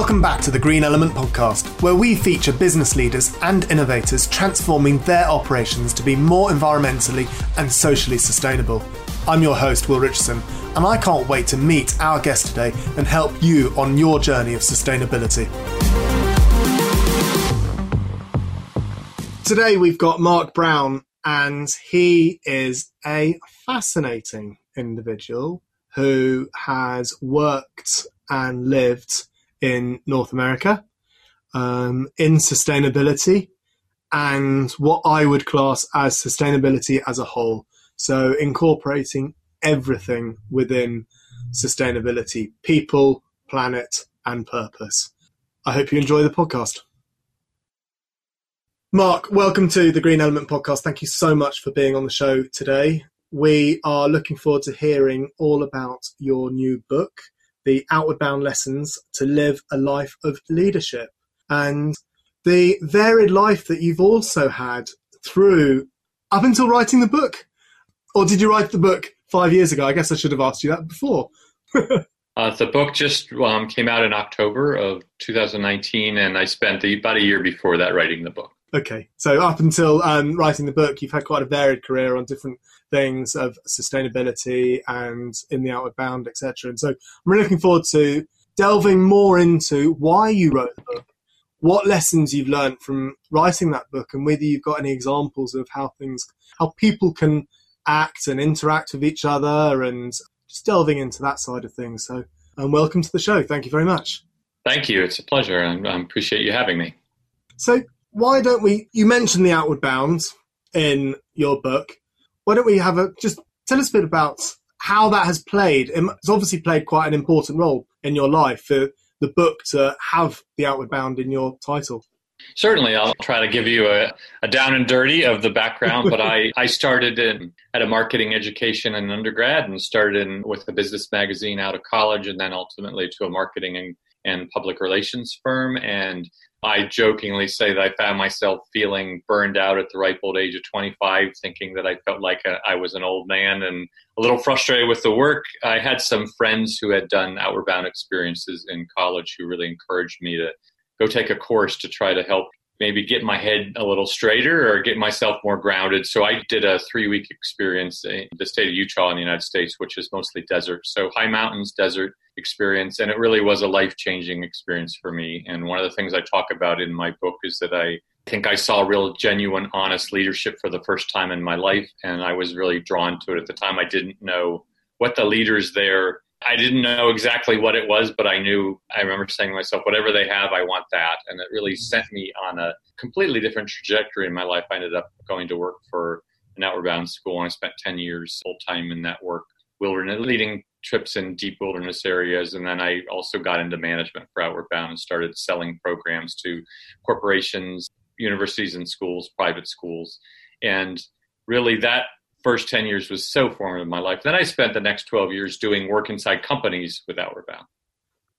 Welcome back to the Green Element Podcast, where we feature business leaders and innovators transforming their operations to be more environmentally and socially sustainable. I'm your host, Will Richardson, and I can't wait to meet our guest today and help you on your journey of sustainability. Today we've got Mark Brown, and he is a fascinating individual who has worked and lived in North America um, in sustainability and what I would class as sustainability as a whole. So, incorporating everything within sustainability people, planet, and purpose. I hope you enjoy the podcast. Mark, welcome to the Green Element podcast. Thank you so much for being on the show today. We are looking forward to hearing all about your new book, the Outward Bound Lessons to Live a Life of Leadership, and the varied life that you've also had through up until writing the book. Or did you write the book five years ago? I guess I should have asked you that before. uh, the book just um, came out in October of 2019, and I spent about a year before that writing the book. Okay, so up until um, writing the book, you've had quite a varied career on different things of sustainability and in the outward bound, etc. And so I'm really looking forward to delving more into why you wrote the book, what lessons you've learned from writing that book, and whether you've got any examples of how things, how people can act and interact with each other, and just delving into that side of things. So, and welcome to the show. Thank you very much. Thank you. It's a pleasure. I, I appreciate you having me. So, why don't we? You mentioned the outward bounds in your book. Why don't we have a just tell us a bit about how that has played? It's obviously played quite an important role in your life for the book to have the outward bound in your title. Certainly, I'll try to give you a, a down and dirty of the background. but I, I started in, at a marketing education in undergrad and started in, with a business magazine out of college and then ultimately to a marketing and, and public relations firm. And I jokingly say that I found myself feeling burned out at the ripe old age of 25, thinking that I felt like a, I was an old man and a little frustrated with the work. I had some friends who had done outward bound experiences in college who really encouraged me to go take a course to try to help maybe get my head a little straighter or get myself more grounded. So I did a three week experience in the state of Utah in the United States, which is mostly desert. So high mountains, desert experience. And it really was a life changing experience for me. And one of the things I talk about in my book is that I think I saw real, genuine, honest leadership for the first time in my life. And I was really drawn to it. At the time, I didn't know what the leaders there I didn't know exactly what it was, but I knew, I remember saying to myself, whatever they have, I want that. And it really mm-hmm. sent me on a completely different trajectory in my life. I ended up going to work for an outward bound school and I spent 10 years full time in that work, wilderness, leading trips in deep wilderness areas. And then I also got into management for outward bound and started selling programs to corporations, universities and schools, private schools. And really that first 10 years was so formative in my life. Then I spent the next 12 years doing work inside companies with Outward Bound.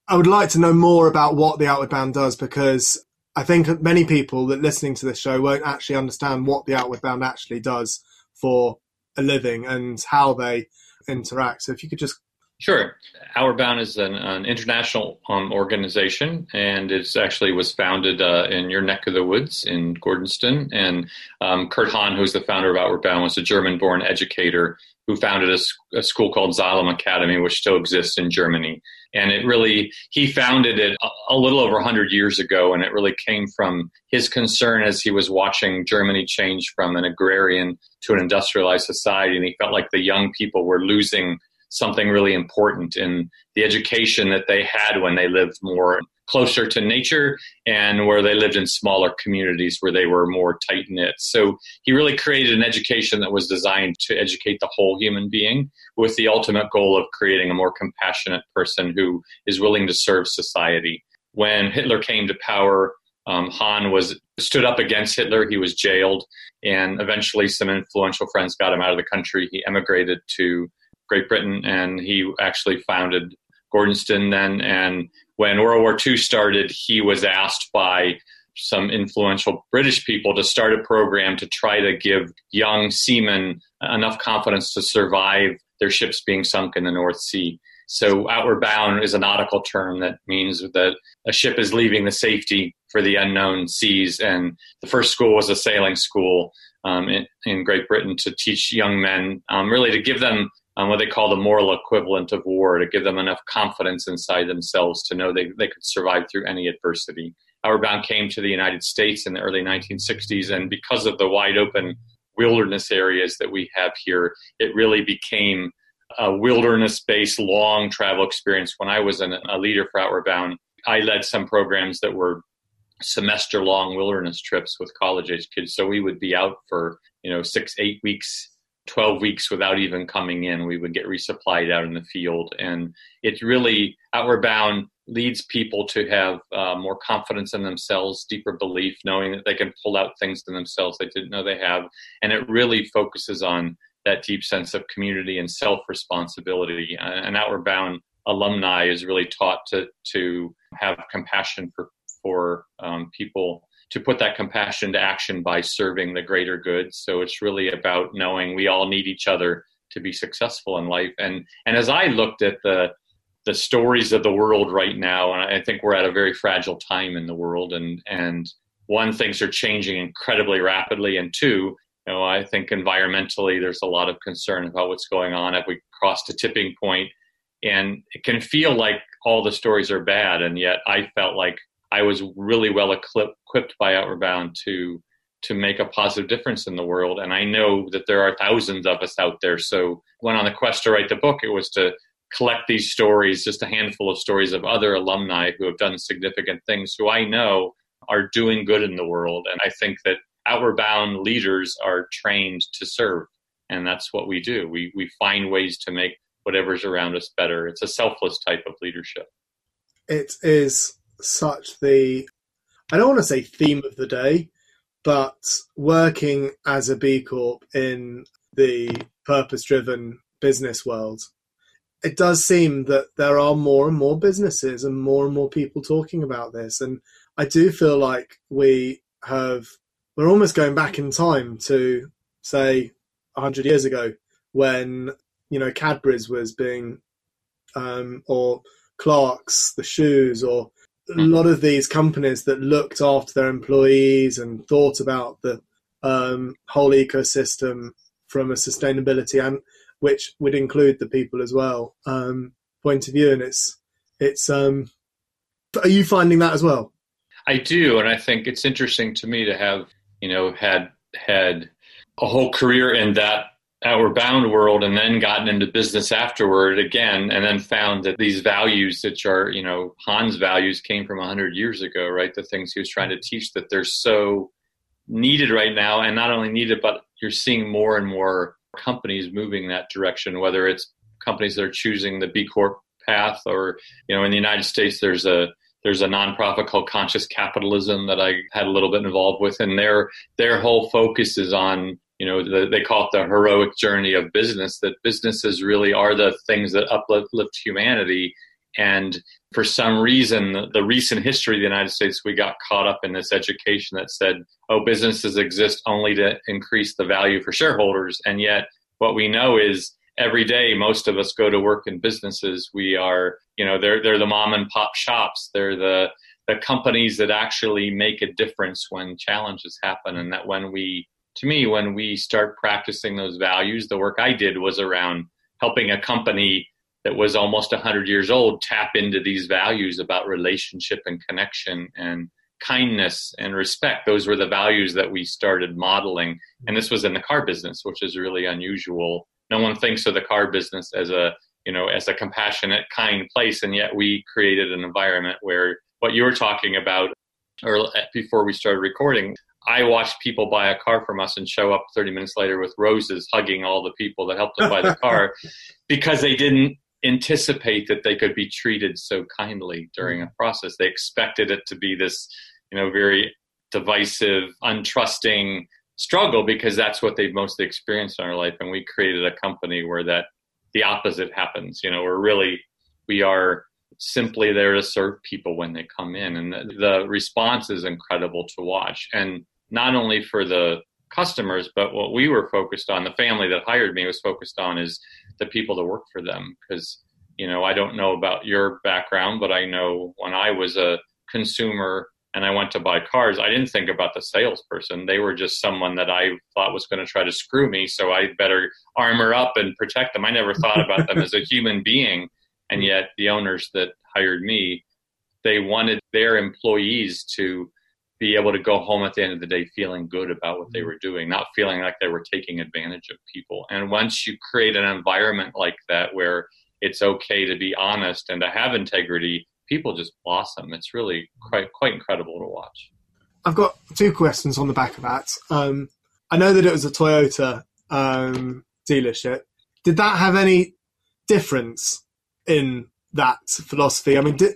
I would like to know more about what the Outward Bound does because I think many people that listening to this show won't actually understand what the Outward Bound actually does for a living and how they interact. So if you could just Sure. Outward Bound is an, an international um, organization, and it actually was founded uh, in your neck of the woods in Gordonstoun. And um, Kurt Hahn, who's the founder of Outward Bound, was a German-born educator who founded a, a, school called Salem Academy, which still exists in Germany. And it really, he founded it a, a little over 100 years ago, and it really came from his concern as he was watching Germany change from an agrarian to an industrialized society. And he felt like the young people were losing something really important in the education that they had when they lived more closer to nature and where they lived in smaller communities where they were more tight knit. So he really created an education that was designed to educate the whole human being with the ultimate goal of creating a more compassionate person who is willing to serve society. When Hitler came to power, um, Hahn was stood up against Hitler. He was jailed, and eventually, some influential friends got him out of the country. He emigrated to Great Britain, and he actually founded Gordonstoun then. And when World War II started, he was asked by some influential British people to start a program to try to give young seamen enough confidence to survive their ships being sunk in the North Sea. So outward bound is a nautical term that means that a ship is leaving the safety for the unknown seas. And the first school was a sailing school um, in, in, Great Britain to teach young men, um, really to give them um, what they call the moral equivalent of war, to give them enough confidence inside themselves to know they, they could survive through any adversity. Bound came to the United States in the early 1960s, and because of the wide open wilderness areas that we have here, it really became a wilderness based long travel experience. When I was an, a leader for Outward Bound, I led some programs that were semester long wilderness trips with college age kids. So we would be out for, you know, six, eight weeks, 12 weeks without even coming in. We would get resupplied out in the field. And it really, Outward Bound leads people to have uh, more confidence in themselves, deeper belief, knowing that they can pull out things in themselves they didn't know they have. And it really focuses on that deep sense of community and self responsibility. And Outward Bound alumni is really taught to to have compassion for for um, people to put that compassion to action by serving the greater good. So it's really about knowing we all need each other to be successful in life. And and as I looked at the the stories of the world right now, and I think we're at a very fragile time in the world, and and one things are changing incredibly rapidly, and two, you know, I think environmentally there's a lot of concern about what's going on. Have we crossed a tipping point? And it can feel like all the stories are bad, and yet I felt like I was really well equipped by Outward Bound to to make a positive difference in the world. And I know that there are thousands of us out there. So when on the quest to write the book, it was to collect these stories, just a handful of stories of other alumni who have done significant things, who I know are doing good in the world. And I think that outward bound leaders are trained to serve. And that's what we do. We, we find ways to make whatever's around us better. It's a selfless type of leadership. It is such the, I don't want to say theme of the day, but working as a B Corp in the purpose driven business world, it does seem that there are more and more businesses and more and more people talking about this. And I do feel like we have we're almost going back in time to say 100 years ago when you know Cadbury's was being um, or Clark's the shoes or a lot of these companies that looked after their employees and thought about the um, whole ecosystem from a sustainability and which would include the people as well um, point of view. And it's it's um are you finding that as well? I do. And i think it's interesting to me to have you know, had had a whole career in that outward bound world and then gotten into business afterward again and then found that these values which are you know Hahn's values came from 100 years ago right? The things he was trying to teach that they're so needed right now and not only needed but you're seeing more and more companies moving that direction whether it's companies that are choosing the b corp path or you know in the united states there's a there's a nonprofit called Conscious Capitalism that I had a little bit involved with, and their their whole focus is on you know the, they call it the heroic journey of business. That businesses really are the things that uplift humanity. And for some reason, the, the recent history of the United States, we got caught up in this education that said, "Oh, businesses exist only to increase the value for shareholders," and yet what we know is every day most of us go to work in businesses we are you know they're they're the mom and pop shops they're the the companies that actually make a difference when challenges happen and that when we to me when we start practicing those values the work i did was around helping a company that was almost 100 years old tap into these values about relationship and connection and kindness and respect. Those were the values that we started modeling. And this was in the car business which is really unusual. No one thinks of the car business as a you know as a compassionate kind place and yet we created an environment where what you were talking about or before we started recording i watched people buy a car from us and show up 30 minutes later with roses hugging all the people that helped them buy the car because they didn't anticipate that they could be treated so kindly during a process they expected it to be this you know very divisive untrusting struggle because that's what they've mostly experienced in our life. And we created a company where that the opposite happens. You know, we're really we are simply there to serve people when they come in, and the, the response is incredible to watch. And not only for the customers, but what we were focused on, the family that hired me was focused on is the people that work for them because you know, I don't know about your background, but I know when I was a consumer and I went to buy cars, I didn't think about the salesperson. They were just someone that I thought was going to try to screw me, so I better armor up and protect them. I never thought about them as a human being, and yet the owners that hired me, they wanted their employees to be able to go home at the end of the day feeling good about what they mm-hmm. were doing, not feeling like they were taking advantage of people. And once you create an environment like that where it's okay to be honest and to have integrity, people just blossom. It's really quite quite incredible to watch. I've got two questions on the back of that. Um, I know that it was a Toyota um, dealership. Did that have any difference in that philosophy? I mean, did,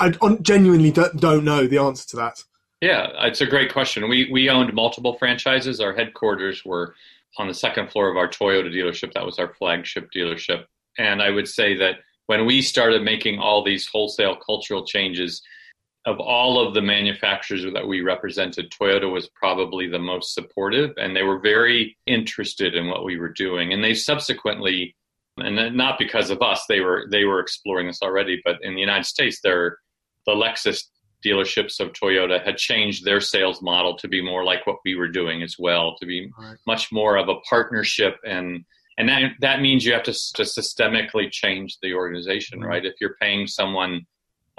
I genuinely don't, don't know the answer to that. Yeah, uh, it's a great question. We we owned multiple franchises. Our headquarters were on the second floor of our Toyota dealership. That was our flagship dealership. And I would say that when we started making all these wholesale cultural changes, of all of the manufacturers that we represented, Toyota was probably the most supportive, and they were very interested in what we were doing. And they subsequently, and not because of us, they were they were exploring this already. But in the United States, there, the Lexus dealerships of Toyota had changed their sales model to be more like what we were doing as well, to be right. much more of a partnership and and that that means you have to, to systemically change the organization, mm-hmm. right? If you're paying someone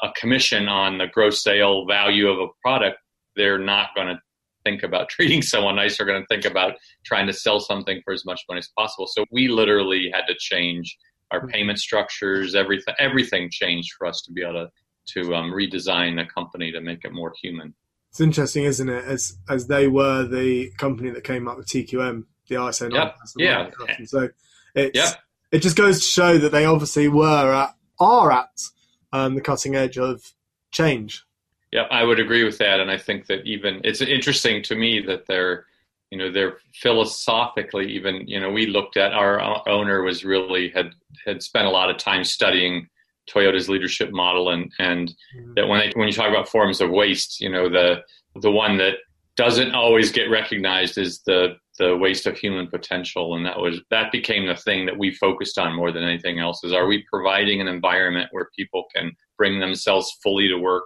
a commission on the gross sale value of a product, they're not going to think about treating someone nice. They're going to think about trying to sell something for as much money as possible. So we literally had to change our mm-hmm. payment structures. Everything everything changed for us to be able to to um, redesign the company to make it more human. It's interesting, isn't it? As as they were the company that came up with TQM, the ISO yep. yeah. So it's yep. it just goes to show that they obviously were at are at um, the cutting edge of change. Yeah, I would agree with that, and I think that even it's interesting to me that they're you know they're philosophically even you know we looked at our owner was really had had spent a lot of time studying Toyota's leadership model, and and mm-hmm. that when they, when you talk about forms of waste, you know the the one that doesn't always get recognized is the the waste of human potential, and that was that became the thing that we focused on more than anything else. Is are we providing an environment where people can bring themselves fully to work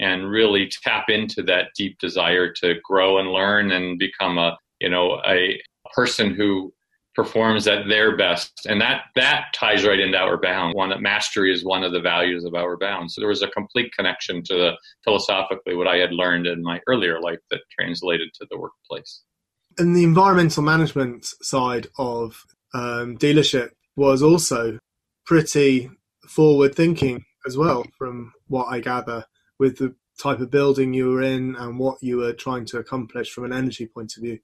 and really tap into that deep desire to grow and learn and become a you know a person who performs at their best. And that that ties right into outward bound. One that mastery is one of the values of outward bound. So there was a complete connection to the philosophically what i had learned in my earlier life that translated to the workplace. And the environmental management side of um, dealership was also pretty forward thinking as well from what i gather with the type of building you were in and what you were trying to accomplish from an energy point of view.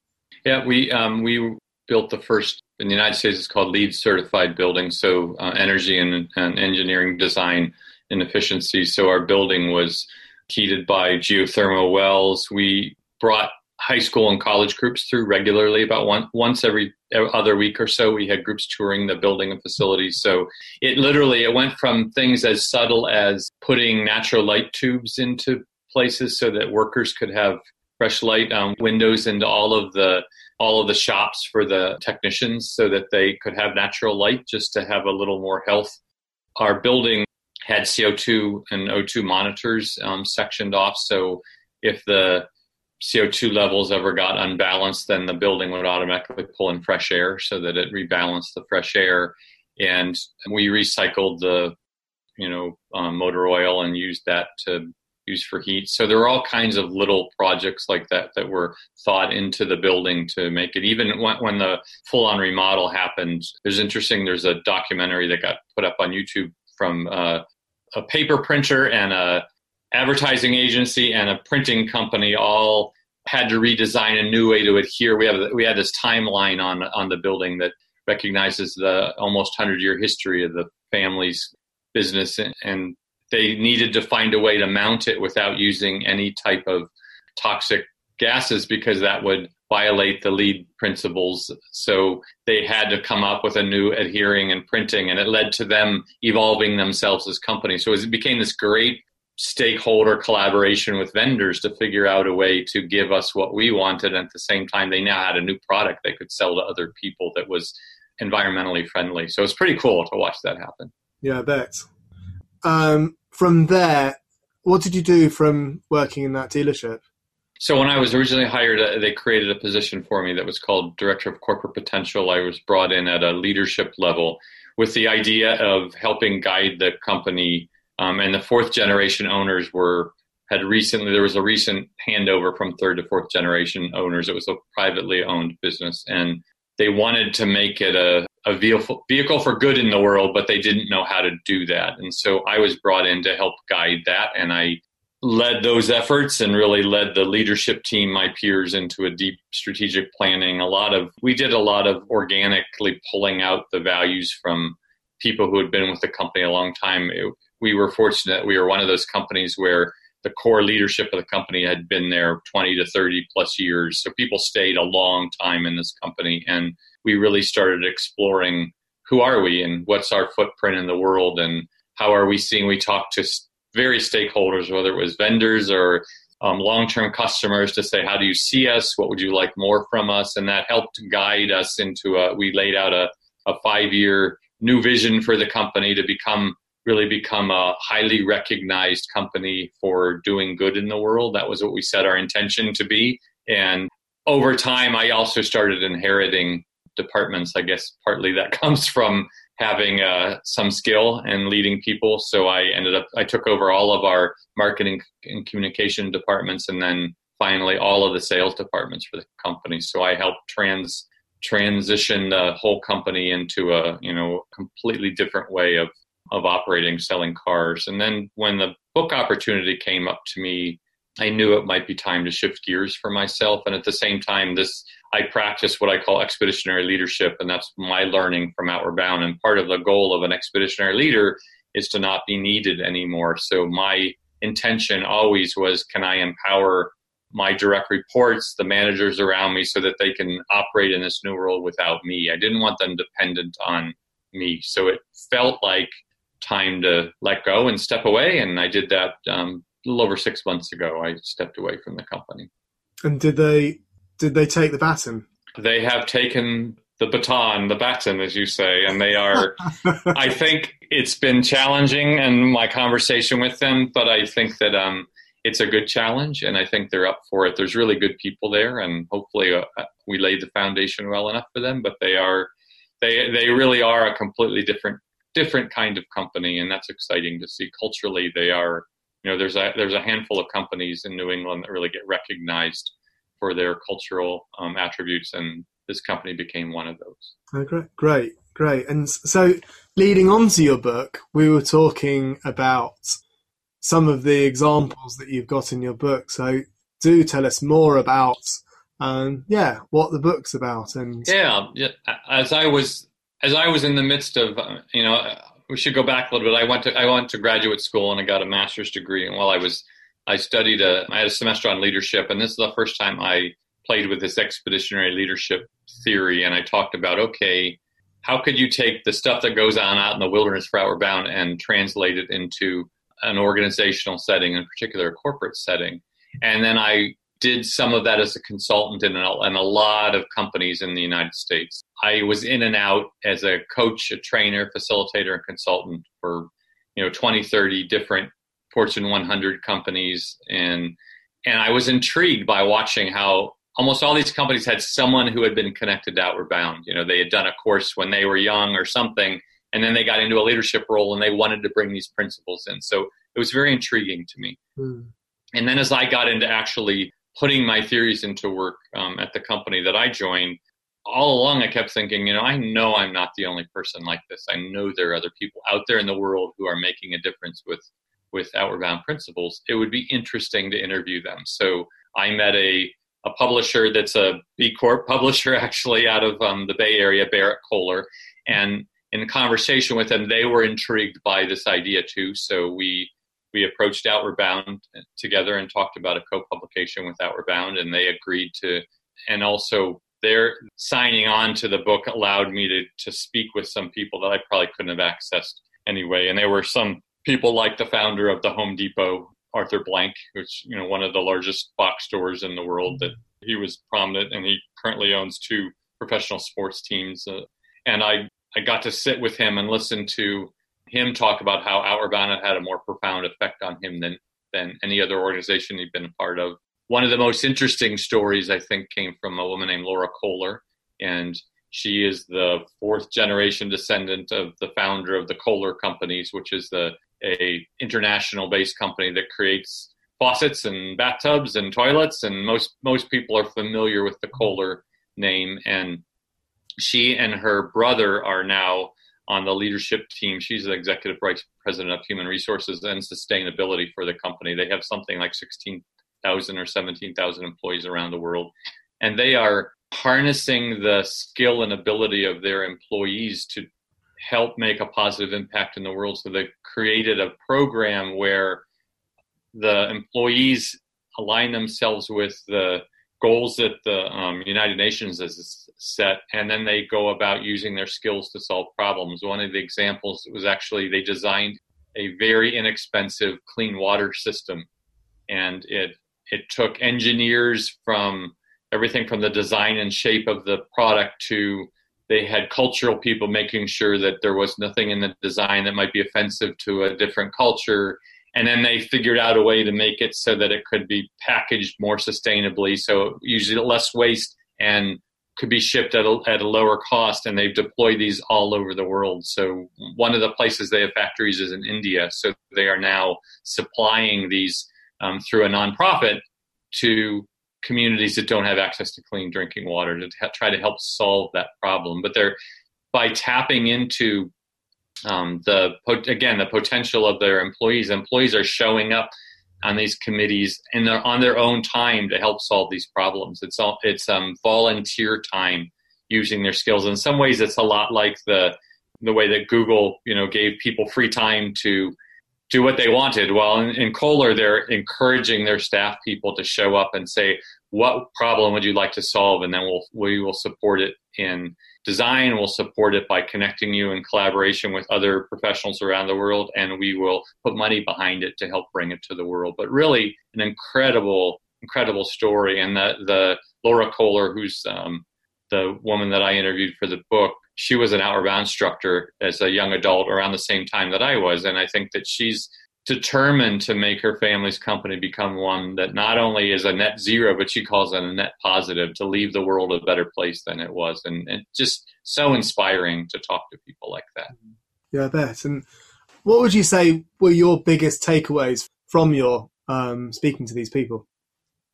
Yeah we um, we built the first in the United States. It's called LEED certified building, so uh, energy and, and, engineering design and efficiency. So our building was heated by geothermal wells. We brought high school and college groups through regularly, about one, once every other week or so. We had groups touring the building and facilities. So it literally it went from things as subtle as putting natural light tubes into places so that workers could have fresh light um, windows into all of the all of the shops for the technicians so that they could have natural light just to have a little more health. Our building had CO2 and O2 monitors um, sectioned off, so if the CO2 levels ever got unbalanced, then the building would automatically pull in fresh air so that it rebalanced the fresh air. And we recycled the, you know, um, motor oil and used that to for heat. So there are all kinds of little projects like that that were thought into the building to make it. Even when, when the full on remodel happened, there's interesting. There's a documentary that got put up on YouTube from uh, a paper printer and a advertising agency and a printing company all had to redesign a new way to adhere. We have we had this timeline on on the building that recognizes the almost hundred year history of the family's business and they needed to find a way to mount it without using any type of toxic gases because that would violate the LEED principles. So they had to come up with a new adhering and printing, and it led to them evolving themselves as companies. So it became this great stakeholder collaboration with vendors to figure out a way to give us what we wanted. And at the same time, they now had a new product they could sell to other people that was environmentally friendly. So it's pretty cool to watch that happen. Yeah, I bet. Um, from there, what did you do from working in that dealership? So when I was originally hired, uh, they created a position for me that was called Director of Corporate Potential. I was brought in at a leadership level with the idea of helping guide the company. Um, and the fourth generation owners were had recently there was a recent handover from third to fourth generation owners. It was a privately owned business, and they wanted to make it a, a vehicle, vehicle for good in the world, but they didn't know how to do that. And so I was brought in to help guide that, and I led those efforts and really led the leadership team, my peers, into a deep strategic planning. A lot of we did a lot of organically pulling out the values from people who had been with the company a long time. It, we were fortunate; we were one of those companies where the core leadership of the company had been there 20 to 30 plus years. So people stayed a long time in this company. And we really started exploring who are we and what's our footprint in the world and how are we seeing, we talked to various stakeholders, whether it was vendors or um, long term customers to say, how do you see us? What would you like more from us? And that helped guide us into a, we laid out a, a five year new vision for the company to become really become a highly recognized company for doing good in the world. That was what we set our intention to be. And over time, I also started inheriting departments. I guess partly that comes from having uh, some skill and leading people. So I ended up, I took over all of our marketing and communication departments and then finally all of the sales departments for the company. So I helped trans transition the whole company into a you know completely different way of of operating selling cars. And then when the book opportunity came up to me, I knew it might be time to shift gears for myself. And at the same time, this I practice what I call expeditionary leadership, and that's my learning from Outward Bound. And part of the goal of an expeditionary leader is to not be needed anymore. So my intention always was can I empower my direct reports, the managers around me, so that they can operate in this new world without me. I didn't want them dependent on me. So it felt like time to let go and step away. And I did that um, a little over six months ago. I stepped away from the company. And did they did they take the baton? They have taken the baton, the baton, as you say, and they are. I think it's been challenging and my conversation with them, but I think that um, it's a good challenge, and I think they're up for it. There's really good people there, and hopefully uh, we laid the foundation well enough for them. But they are, they they really are a completely different different kind of company, and that's exciting to see. Culturally, they are. You know, there's a there's a handful of companies in New England that really get recognized for their cultural um, attributes, and this company became one of those. Oh, great, great, great. And so, leading on to your book, we were talking about some of the examples that you've got in your book. So, do tell us more about, um, yeah, what the book's about. And yeah, yeah, as I was as I was in the midst of, uh, you know, we should go back a little bit. I went to I went to graduate school and I got a master's degree. And while I was, I studied a, I had a semester on leadership, and this is the first time I played with this expeditionary leadership theory. And I talked about, okay, how could you take the stuff that goes on out in the wilderness for Outward Bound and translate it into an organizational setting, in particular a corporate setting? And then I did some of that as a consultant in a, in a lot of companies in the United States. I was in and out as a coach, a trainer, facilitator, and consultant for you know 20, 30 different Fortune 100 companies, and and I was intrigued by watching how almost all these companies had someone who had been connected to Outward Bound. You know, they had done a course when they were young or something, and then they got into a leadership role and they wanted to bring these principles in. So it was very intriguing to me. Mm. And then as I got into actually putting my theories into work um, at the company that I joined, all along I kept thinking, you know, I know I'm not the only person like this. I know there are other people out there in the world who are making a difference with with outward bound principles. It would be interesting to interview them. So I met a a publisher that's a B Corp publisher actually out of um, the Bay Area, Barrett Kohler, and in conversation with them, they were intrigued by this idea too. So we we approached Outward Bound together and talked about a co-publication with Outward Bound, and they agreed to. And also, their signing on to the book allowed me to to speak with some people that I probably couldn't have accessed anyway. And there were some people like the founder of the Home Depot, Arthur Blank, which you know one of the largest box stores in the world. That he was prominent, and he currently owns two professional sports teams. Uh, and I I got to sit with him and listen to him talk about how Outward Bound had had a more profound effect on him than than any other organization he'd been a part of. One of the most interesting stories I think came from a woman named Laura Kohler, and she is the fourth generation descendant of the founder of the Kohler Companies, which is the a international based company that creates faucets and bathtubs and toilets, and most most people are familiar with the Kohler name. And she and her brother are now on the leadership team. She's the executive vice president of human resources and sustainability for the company. They have something like sixteen thousand or seventeen thousand employees around the world, and they are harnessing the skill and ability of their employees to help make a positive impact in the world. So they created a program where the employees align themselves with the goals that the um, United Nations has set, and then they go about using their skills to solve problems. One of the examples was actually they designed a very inexpensive clean water system, and it it took engineers from everything from the design and shape of the product to they had cultural people making sure that there was nothing in the design that might be offensive to a different culture and then they figured out a way to make it so that it could be packaged more sustainably so usually less waste and could be shipped at a, at a lower cost and they've deployed these all over the world. So one of the places they have factories is in india so they are now supplying these um, through a nonprofit to communities that don't have access to clean drinking water to ha- try to help solve that problem. But they're by tapping into um, the again the potential of their employees. Employees are showing up on these committees and they're on their own time to help solve these problems. It's all it's um, volunteer time using their skills. In some ways, it's a lot like the the way that Google you know gave people free time to do what they wanted. Well, in, in Kohler, they're encouraging their staff people to show up and say, "What problem would you like to solve?" And then we'll we will support it in design. We'll support it by connecting you in collaboration with other professionals around the world, and we will put money behind it to help bring it to the world. But really, an incredible, incredible story. And the, the Laura Kohler, who's um, the woman that I interviewed for the book, she was an Outward Bound instructor as a young adult around the same time that I was. And I think that she's determined to make her family's company become one that not only is a net zero, but she calls it a net positive to leave the world a better place than it was. And, and just so inspiring to talk to people like that. Yeah, I bet. And what would you say were your biggest takeaways from your um, speaking to these people?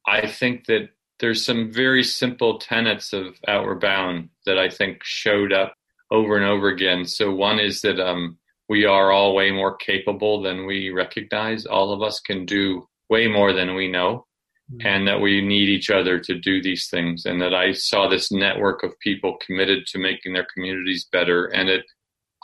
I think that there's some very simple tenets of Outward Bound that I think showed up over and over again. So one is that um, we are all way more capable than we recognize. All of us can do way more than we know, mm-hmm. and that we need each other to do these things. And that I saw this network of people committed to making their communities better. And it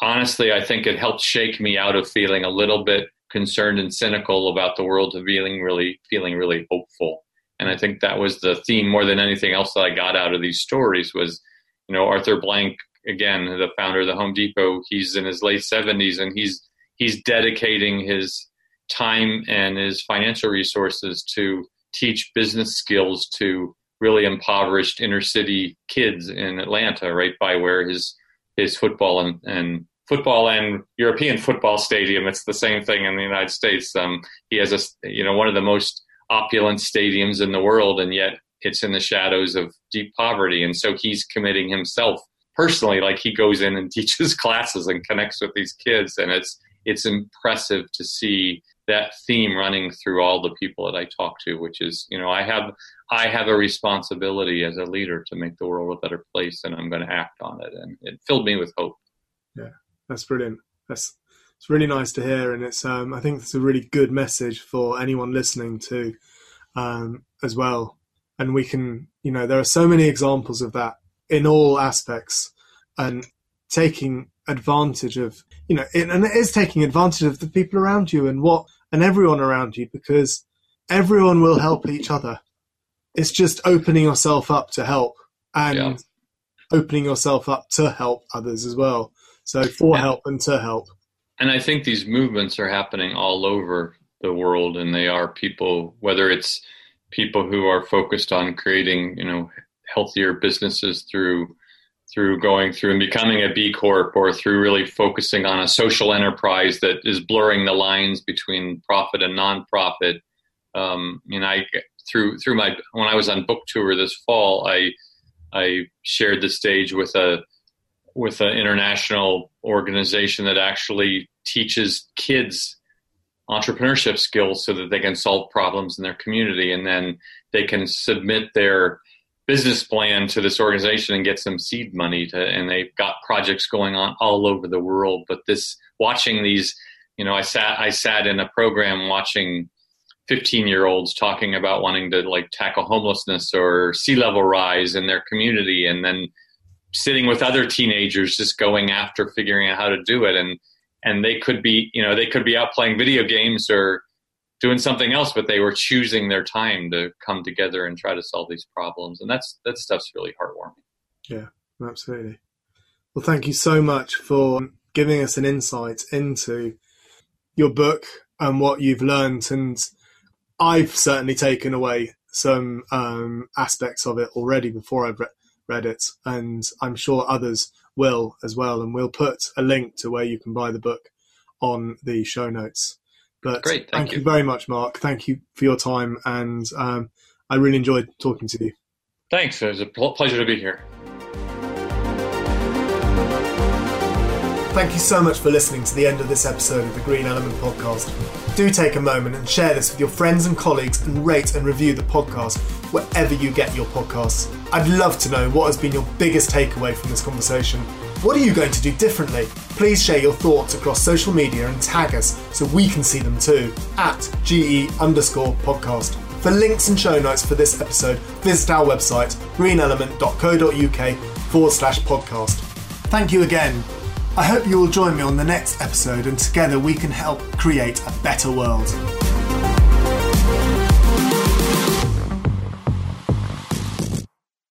honestly, I think it helped shake me out of feeling a little bit concerned and cynical about the world to feeling really, feeling really hopeful. And I think that was the theme more than anything else that I got out of these stories was, you know, Arthur Blank again, the founder of the Home Depot, he's in his late 70s and he's he's dedicating his time and his financial resources to teach business skills to really impoverished inner city kids in Atlanta, right by where his his football and, and football and European football stadium. It's the same thing in the United States. Um, he has a you know one of the most opulent stadiums in the world, and yet it's in the shadows of deep poverty. And so he's committing himself personally like he goes in and teaches classes and connects with these kids and it's it's impressive to see that theme running through all the people that I talk to which is you know I have I have a responsibility as a leader to make the world a better place and I'm going to act on it and it filled me with hope. Yeah that's brilliant. That's it's really nice to hear and it's um, I think it's a really good message for anyone listening to um, as well. And we can you know there are so many examples of that in all aspects and taking advantage of you know it, and it is taking advantage of the people around you and what and everyone around you because everyone will help each other. It's just opening yourself up to help and yeah. opening yourself up to help others as well. So for help and to help. And i think these movements are happening all over the world and they are people whether it's people who are focused on creating you know healthier businesses through through going through and becoming a B Corp or through really focusing on a social enterprise that is blurring the lines between profit and nonprofit. Um, and I through through my when I was on book tour this fall, I I shared the stage with a with an international organization that actually teaches kids entrepreneurship skills so that they can solve problems in their community and then they can submit their business plan to this organization and get some seed money to and they've got projects going on all over the world. But this watching these you know i sat i sat in a program watching 15 year olds talking about wanting to like tackle homelessness or sea level rise in their community and then sitting with other teenagers just going after figuring out how to do it. And and they could be you know they could be out playing video games or doing something else, but they were choosing their time to come together and try to solve these problems. And that's that stuff's really heartwarming. Yeah, absolutely. Well, thank you so much for giving us an insight into your book and what you've learned. And I've certainly taken away some um, aspects of it already before I've re- read it, and I'm sure others will as well. And we'll put a link to where you can buy the book on the show notes. But Great, thank, thank you. you. very much, Mark. Thank you for your time, and um, I really enjoyed talking to you. Thanks. It was a pleasure to be here. Thank you so much for listening to the end of this episode of the Green Element Podcast. Do take a moment and share this with your friends and colleagues and rate and review the podcast wherever you get your podcasts. I'd love to know what has been your biggest takeaway from this conversation what are you going to do differently? Please share your thoughts across social media and tag us so we can see them too at GE underscore podcast. For links and show notes for this episode, visit our website greenelement.co.uk forward slash podcast. Thank you again. I hope you will join me on the next episode and together we can help create a better world.